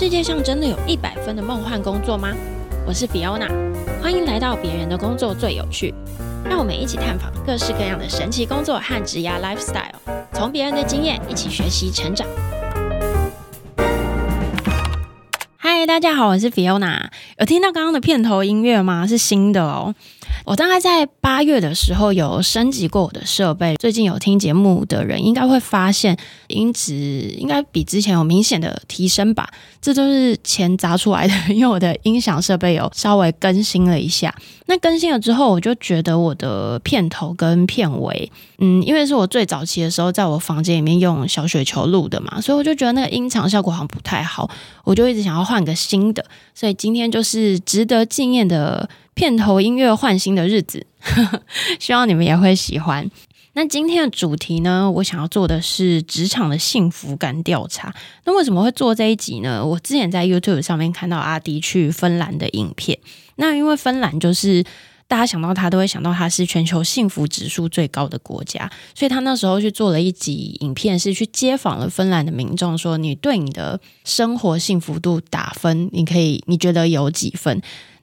世界上真的有一百分的梦幻工作吗？我是 Fiona，欢迎来到别人的工作最有趣。让我们一起探访各式各样的神奇工作和职涯 lifestyle，从别人的经验一起学习成长。嗨，大家好，我是 Fiona。有听到刚刚的片头音乐吗？是新的哦。我大概在八月的时候有升级过我的设备，最近有听节目的人应该会发现音质应该比之前有明显的提升吧？这都是钱砸出来的，因为我的音响设备有稍微更新了一下。那更新了之后，我就觉得我的片头跟片尾，嗯，因为是我最早期的时候在我房间里面用小雪球录的嘛，所以我就觉得那个音场效果好像不太好，我就一直想要换个新的。所以今天就是值得纪念的。片头音乐换新的日子，希望你们也会喜欢。那今天的主题呢，我想要做的是职场的幸福感调查。那为什么会做这一集呢？我之前在 YouTube 上面看到阿迪去芬兰的影片。那因为芬兰就是大家想到他都会想到他是全球幸福指数最高的国家，所以他那时候去做了一集影片，是去街访了芬兰的民众，说你对你的生活幸福度打分，你可以你觉得有几分？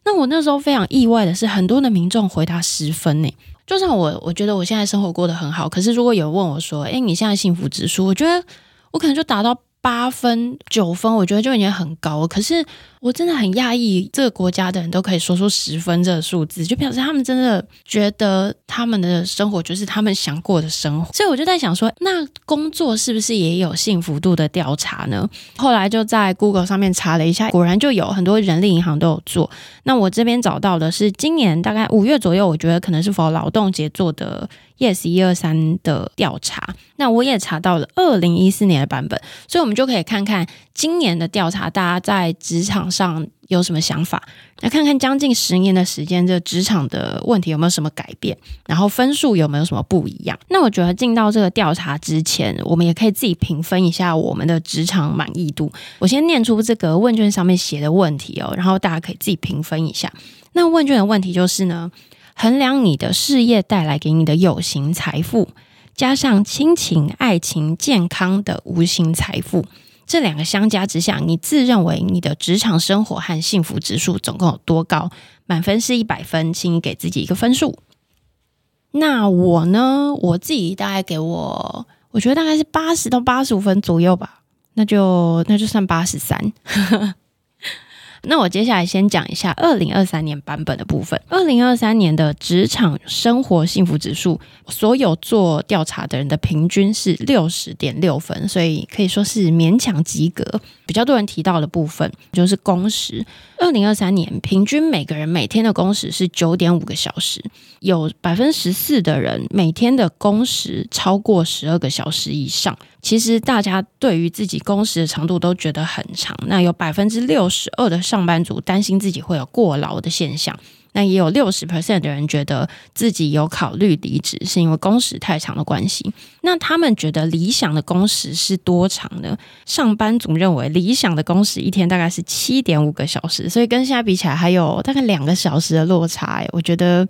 那我那时候非常意外的是，很多的民众回答十分呢。就算我我觉得我现在生活过得很好，可是如果有问我说：“诶，你现在幸福指数？”我觉得我可能就达到。八分九分，我觉得就已经很高了。可是我真的很讶异，这个国家的人都可以说出十分这个数字，就表示他们真的觉得他们的生活就是他们想过的生活。所以我就在想说，那工作是不是也有幸福度的调查呢？后来就在 Google 上面查了一下，果然就有很多人力银行都有做。那我这边找到的是今年大概五月左右，我觉得可能是否劳动节做的。Yes 一二三的调查，那我也查到了二零一四年的版本，所以我们就可以看看今年的调查，大家在职场上有什么想法？来看看将近十年的时间，这职场的问题有没有什么改变，然后分数有没有什么不一样？那我觉得进到这个调查之前，我们也可以自己评分一下我们的职场满意度。我先念出这个问卷上面写的问题哦，然后大家可以自己评分一下。那问卷的问题就是呢，衡量你的事业带来给你的有形财富，加上亲情、爱情、健康的无形财富，这两个相加之下，你自认为你的职场生活和幸福指数总共有多高？满分是一百分，请你给自己一个分数。那我呢？我自己大概给我，我觉得大概是八十到八十五分左右吧。那就那就算八十三。那我接下来先讲一下二零二三年版本的部分。二零二三年的职场生活幸福指数，所有做调查的人的平均是六十点六分，所以可以说是勉强及格。比较多人提到的部分就是工时。二零二三年平均每个人每天的工时是九点五个小时，有百分之十四的人每天的工时超过十二个小时以上。其实大家对于自己工时的长度都觉得很长。那有百分之六十二的上班族担心自己会有过劳的现象。那也有六十 percent 的人觉得自己有考虑离职，是因为工时太长的关系。那他们觉得理想的工时是多长呢？上班族认为理想的工时一天大概是七点五个小时，所以跟现在比起来还有大概两个小时的落差。我觉得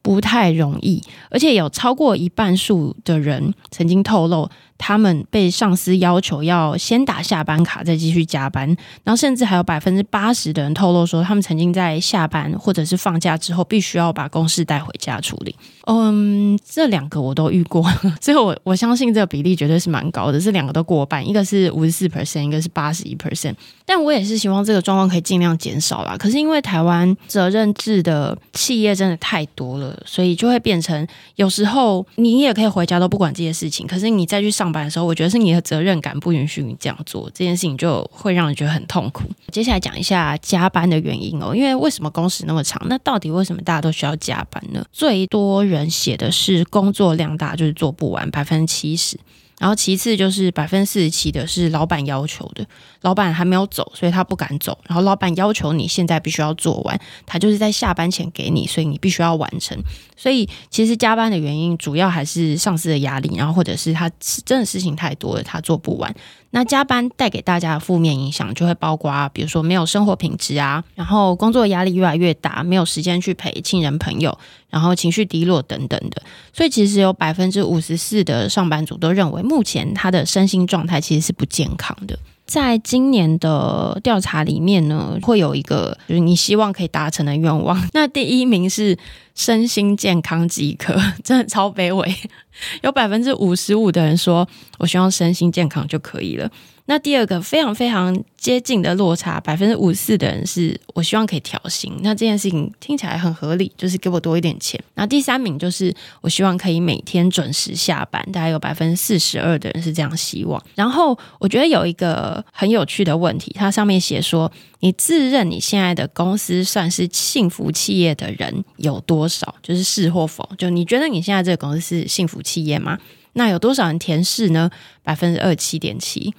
不太容易，而且有超过一半数的人曾经透露。他们被上司要求要先打下班卡，再继续加班，然后甚至还有百分之八十的人透露说，他们曾经在下班或者是放假之后，必须要把公事带回家处理。嗯，这两个我都遇过，所以我我相信这个比例绝对是蛮高的，这两个都过半，一个是五十四 percent，一个是八十一 percent。但我也是希望这个状况可以尽量减少啦。可是因为台湾责任制的企业真的太多了，所以就会变成有时候你也可以回家都不管这些事情，可是你再去上。上班的时候，我觉得是你的责任感不允许你这样做，这件事情就会让人觉得很痛苦。接下来讲一下加班的原因哦，因为为什么工时那么长？那到底为什么大家都需要加班呢？最多人写的是工作量大，就是做不完，百分之七十。然后其次就是百分之四十七的是老板要求的，老板还没有走，所以他不敢走。然后老板要求你现在必须要做完，他就是在下班前给你，所以你必须要完成。所以其实加班的原因主要还是上司的压力，然后或者是他真的事情太多了，他做不完。那加班带给大家的负面影响就会包括，比如说没有生活品质啊，然后工作压力越来越大，没有时间去陪亲人朋友，然后情绪低落等等的。所以其实有百分之五十四的上班族都认为，目前他的身心状态其实是不健康的。在今年的调查里面呢，会有一个就是你希望可以达成的愿望。那第一名是身心健康即可，真的超卑微。有百分之五十五的人说，我希望身心健康就可以了。那第二个非常非常接近的落差，百分之五十四的人是我希望可以调薪。那这件事情听起来很合理，就是给我多一点钱。那第三名就是我希望可以每天准时下班，大概有百分之四十二的人是这样希望。然后我觉得有一个很有趣的问题，它上面写说，你自认你现在的公司算是幸福企业的人有多少？就是是或否？就你觉得你现在这个公司是幸福企业吗？那有多少人填是呢？百分之二七点七。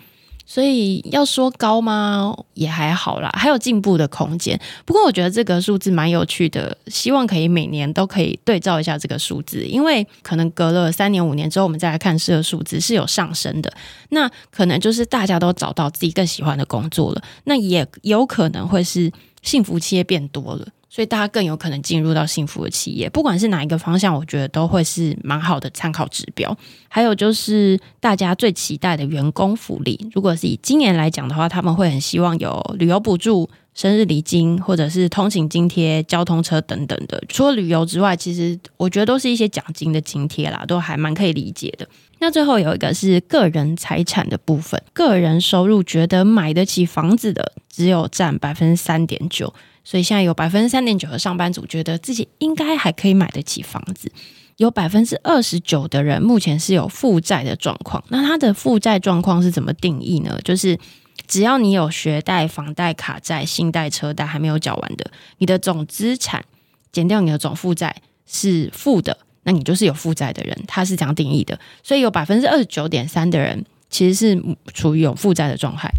所以要说高吗？也还好啦，还有进步的空间。不过我觉得这个数字蛮有趣的，希望可以每年都可以对照一下这个数字，因为可能隔了三年五年之后，我们再来看这个数字是有上升的。那可能就是大家都找到自己更喜欢的工作了，那也有可能会是幸福企业变多了。所以大家更有可能进入到幸福的企业，不管是哪一个方向，我觉得都会是蛮好的参考指标。还有就是大家最期待的员工福利，如果是以今年来讲的话，他们会很希望有旅游补助、生日礼金，或者是通勤津贴、交通车等等的。除了旅游之外，其实我觉得都是一些奖金的津贴啦，都还蛮可以理解的。那最后有一个是个人财产的部分，个人收入觉得买得起房子的只有占百分之三点九。所以现在有百分之三点九的上班族觉得自己应该还可以买得起房子，有百分之二十九的人目前是有负债的状况。那他的负债状况是怎么定义呢？就是只要你有学贷、房贷、卡债、信贷、车贷还没有缴完的，你的总资产减掉你的总负债是负的，那你就是有负债的人。他是这样定义的。所以有百分之二十九点三的人其实是处于有负债的状态。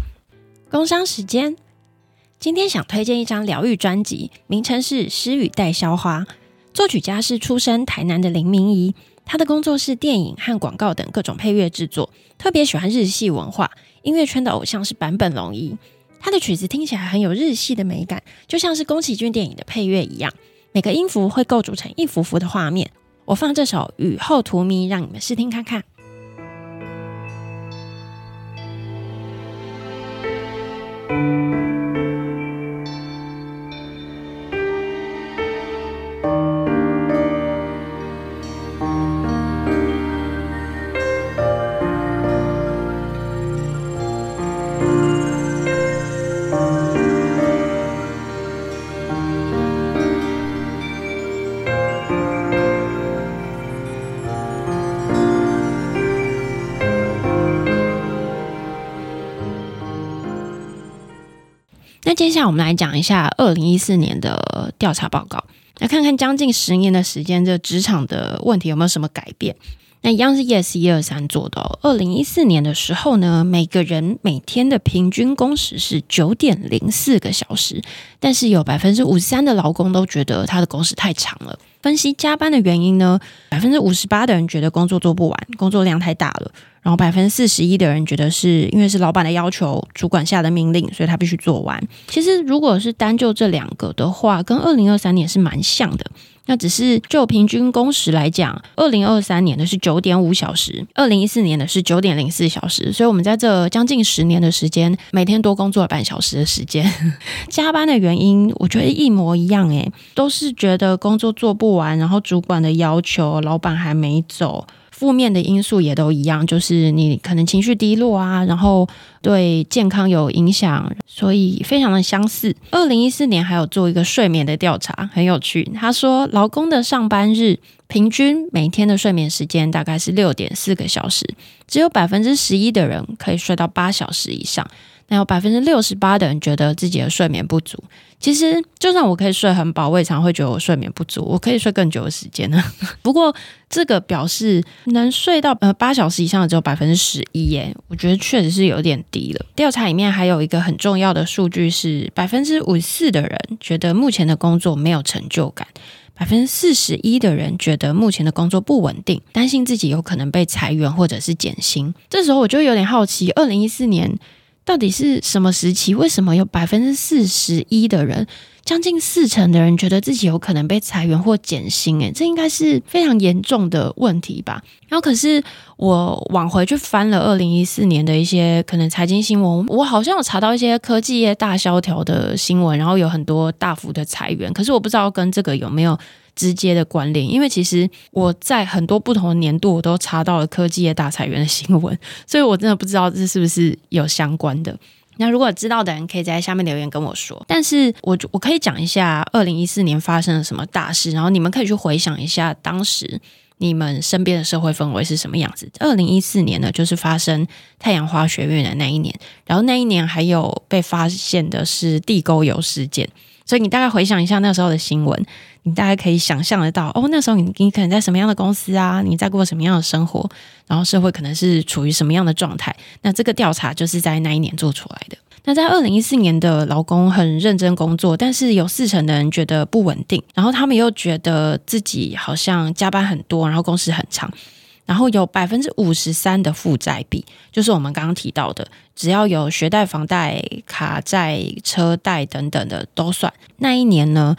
工商时间。今天想推荐一张疗愈专辑，名称是《诗与带消花》，作曲家是出身台南的林明仪，他的工作是电影和广告等各种配乐制作，特别喜欢日系文化，音乐圈的偶像是坂本龙一，他的曲子听起来很有日系的美感，就像是宫崎骏电影的配乐一样，每个音符会构筑成一幅幅的画面。我放这首《雨后荼蘼》，让你们试听看看。那接下来我们来讲一下二零一四年的调查报告，来看看将近十年的时间，这职场的问题有没有什么改变？那一样是 Yes 一二三做的哦。二零一四年的时候呢，每个人每天的平均工时是九点零四个小时，但是有百分之五十三的劳工都觉得他的工时太长了。分析加班的原因呢，百分之五十八的人觉得工作做不完，工作量太大了。然后百分之四十一的人觉得是因为是老板的要求，主管下的命令，所以他必须做完。其实如果是单就这两个的话，跟二零二三年是蛮像的。那只是就平均工时来讲，二零二三年的是九点五小时，二零一四年的是九点零四小时。所以我们在这将近十年的时间，每天多工作了半小时的时间。加班的原因，我觉得一模一样，诶，都是觉得工作做不完，然后主管的要求，老板还没走。负面的因素也都一样，就是你可能情绪低落啊，然后对健康有影响，所以非常的相似。二零一四年还有做一个睡眠的调查，很有趣。他说，劳工的上班日平均每天的睡眠时间大概是六点四个小时，只有百分之十一的人可以睡到八小时以上。那有百分之六十八的人觉得自己的睡眠不足。其实，就算我可以睡很饱，我也常会觉得我睡眠不足。我可以睡更久的时间呢。不过，这个表示能睡到呃八小时以上的只有百分之十一耶。我觉得确实是有点低了。调查里面还有一个很重要的数据是，百分之五十四的人觉得目前的工作没有成就感，百分之四十一的人觉得目前的工作不稳定，担心自己有可能被裁员或者是减薪。这时候我就有点好奇，二零一四年。到底是什么时期？为什么有百分之四十一的人，将近四成的人觉得自己有可能被裁员或减薪？诶，这应该是非常严重的问题吧？然后，可是我往回去翻了二零一四年的一些可能财经新闻，我好像有查到一些科技业大萧条的新闻，然后有很多大幅的裁员。可是我不知道跟这个有没有直接的关联，因为其实我在很多不同的年度，我都查到了科技业大裁员的新闻，所以我真的不知道这是不是有相关的。那如果知道的人，可以在下面留言跟我说。但是我我可以讲一下二零一四年发生了什么大事，然后你们可以去回想一下当时你们身边的社会氛围是什么样子。二零一四年呢，就是发生太阳花学运的那一年，然后那一年还有被发现的是地沟油事件。所以你大概回想一下那时候的新闻，你大概可以想象得到哦，那时候你你可能在什么样的公司啊？你在过什么样的生活？然后社会可能是处于什么样的状态？那这个调查就是在那一年做出来的。那在二零一四年的劳工很认真工作，但是有四成的人觉得不稳定，然后他们又觉得自己好像加班很多，然后工时很长。然后有百分之五十三的负债比，就是我们刚刚提到的，只要有学贷、房贷、卡债、车贷等等的都算。那一年呢，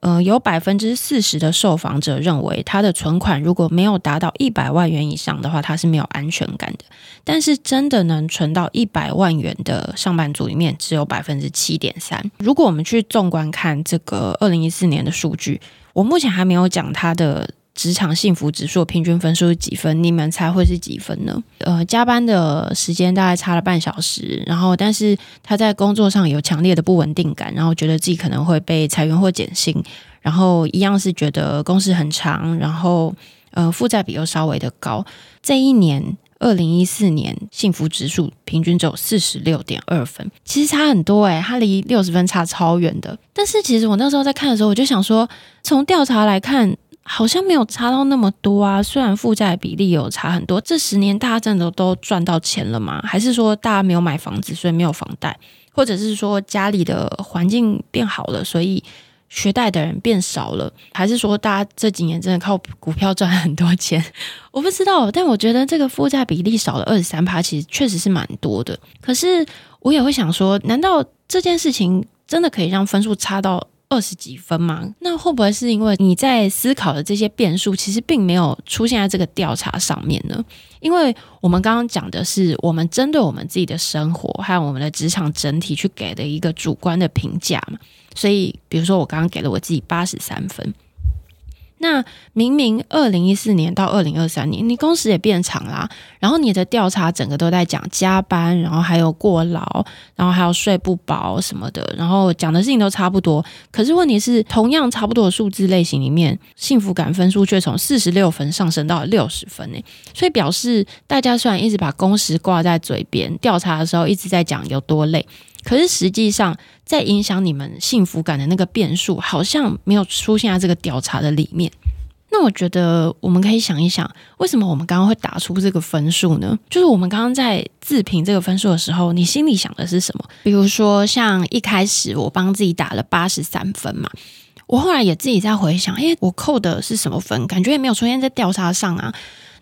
呃，有百分之四十的受访者认为，他的存款如果没有达到一百万元以上的话，他是没有安全感的。但是真的能存到一百万元的上班族里面，只有百分之七点三。如果我们去纵观看这个二零一四年的数据，我目前还没有讲他的。职场幸福指数平均分数是几分？你们猜会是几分呢？呃，加班的时间大概差了半小时，然后但是他在工作上有强烈的不稳定感，然后觉得自己可能会被裁员或减薪，然后一样是觉得工时很长，然后呃负债比又稍微的高。这一年，二零一四年幸福指数平均只有四十六点二分，其实差很多诶，它离六十分差超远的。但是其实我那时候在看的时候，我就想说，从调查来看。好像没有差到那么多啊，虽然负债比例有差很多。这十年大家真的都赚到钱了吗？还是说大家没有买房子，所以没有房贷？或者是说家里的环境变好了，所以学贷的人变少了？还是说大家这几年真的靠股票赚很多钱？我不知道，但我觉得这个负债比例少了二十三趴，其实确实是蛮多的。可是我也会想说，难道这件事情真的可以让分数差到？二十几分吗？那会不会是因为你在思考的这些变数，其实并没有出现在这个调查上面呢？因为我们刚刚讲的是我们针对我们自己的生活还有我们的职场整体去给的一个主观的评价嘛。所以，比如说我刚刚给了我自己八十三分。那明明二零一四年到二零二三年，你工时也变长啦，然后你的调查整个都在讲加班，然后还有过劳，然后还有睡不饱什么的，然后讲的事情都差不多。可是问题是，同样差不多的数字类型里面，幸福感分数却从四十六分上升到了六十分诶。所以表示大家虽然一直把工时挂在嘴边，调查的时候一直在讲有多累。可是实际上，在影响你们幸福感的那个变数，好像没有出现在这个调查的里面。那我觉得我们可以想一想，为什么我们刚刚会打出这个分数呢？就是我们刚刚在自评这个分数的时候，你心里想的是什么？比如说，像一开始我帮自己打了八十三分嘛，我后来也自己在回想，诶，我扣的是什么分？感觉也没有出现在调查上啊。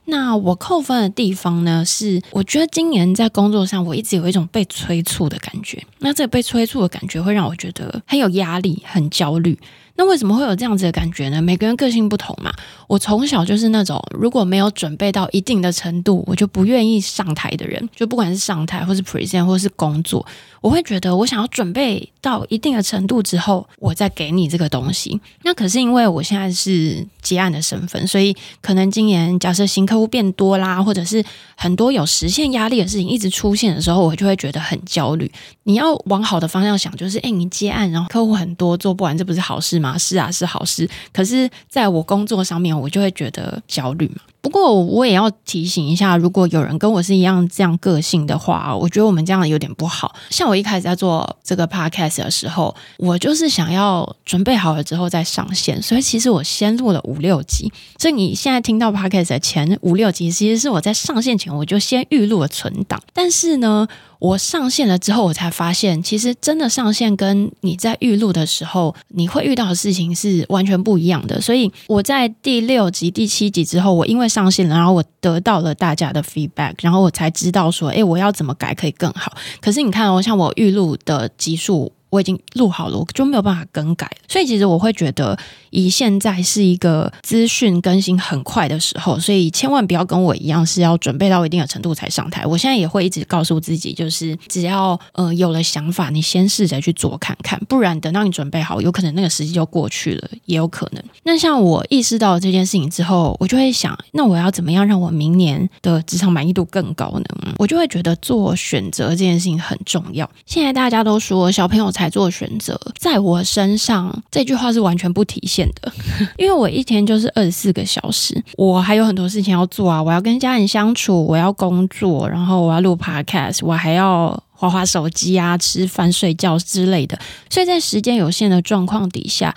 那我扣分的地方呢，是我觉得今年在工作上，我一直有一种被催促的感觉。那这个被催促的感觉会让我觉得很有压力、很焦虑。那为什么会有这样子的感觉呢？每个人个性不同嘛。我从小就是那种如果没有准备到一定的程度，我就不愿意上台的人。就不管是上台，或是 present，或是工作，我会觉得我想要准备到一定的程度之后，我再给你这个东西。那可是因为我现在是接案的身份，所以可能今年假设新客户变多啦，或者是很多有实现压力的事情一直出现的时候，我就会觉得很焦虑。你要往好的方向想，就是诶，你接案，然后客户很多，做不完，这不是好事吗？是啊，是好事。可是在我工作上面，我就会觉得焦虑嘛。不过我也要提醒一下，如果有人跟我是一样这样个性的话，我觉得我们这样有点不好。像我一开始在做这个 podcast 的时候，我就是想要准备好了之后再上线，所以其实我先录了五六集。所以你现在听到 podcast 的前五六集，其实是我在上线前我就先预录了存档。但是呢，我上线了之后，我才发现，其实真的上线跟你在预录的时候，你会遇到的事情是完全不一样的。所以我在第六集、第七集之后，我因为上线了，然后我得到了大家的 feedback，然后我才知道说，诶，我要怎么改可以更好。可是你看哦，像我预录的集数。我已经录好了，我就没有办法更改。所以其实我会觉得，以现在是一个资讯更新很快的时候，所以千万不要跟我一样是要准备到一定的程度才上台。我现在也会一直告诉自己，就是只要呃有了想法，你先试着去做看看，不然等到你准备好，有可能那个时机就过去了，也有可能。那像我意识到这件事情之后，我就会想，那我要怎么样让我明年的职场满意度更高呢？我就会觉得做选择这件事情很重要。现在大家都说小朋友才。来做选择，在我身上这句话是完全不体现的，因为我一天就是二十四个小时，我还有很多事情要做啊，我要跟家人相处，我要工作，然后我要录 podcast，我还要滑滑手机啊，吃饭、睡觉之类的，所以在时间有限的状况底下。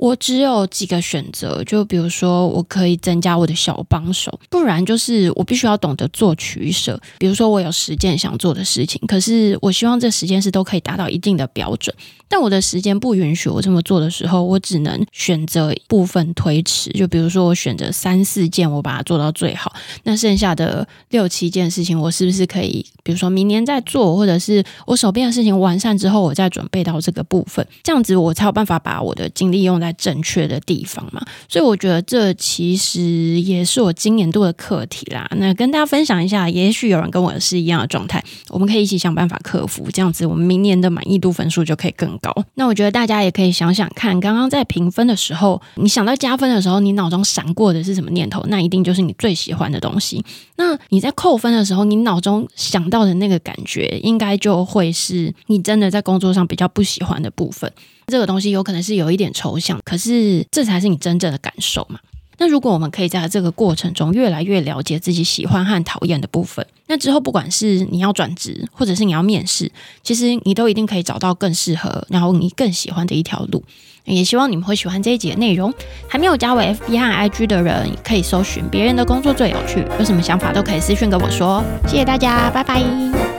我只有几个选择，就比如说，我可以增加我的小帮手，不然就是我必须要懂得做取舍。比如说，我有十件想做的事情，可是我希望这十件事都可以达到一定的标准，但我的时间不允许我这么做的时候，我只能选择部分推迟。就比如说，我选择三四件，我把它做到最好，那剩下的六七件事情，我是不是可以，比如说明年再做，或者是我手边的事情完善之后，我再准备到这个部分，这样子我才有办法把我的精力用在。正确的地方嘛，所以我觉得这其实也是我今年度的课题啦。那跟大家分享一下，也许有人跟我是一样的状态，我们可以一起想办法克服，这样子我们明年的满意度分数就可以更高。那我觉得大家也可以想想看，刚刚在评分的时候，你想到加分的时候，你脑中闪过的是什么念头？那一定就是你最喜欢的东西。那你在扣分的时候，你脑中想到的那个感觉，应该就会是你真的在工作上比较不喜欢的部分。这个东西有可能是有一点抽象，可是这才是你真正的感受嘛。那如果我们可以在这个过程中越来越了解自己喜欢和讨厌的部分，那之后不管是你要转职，或者是你要面试，其实你都一定可以找到更适合，然后你更喜欢的一条路。也希望你们会喜欢这一集的内容。还没有加我 FB 和 IG 的人，可以搜寻别人的工作最有趣，有什么想法都可以私讯跟我说。谢谢大家，拜拜。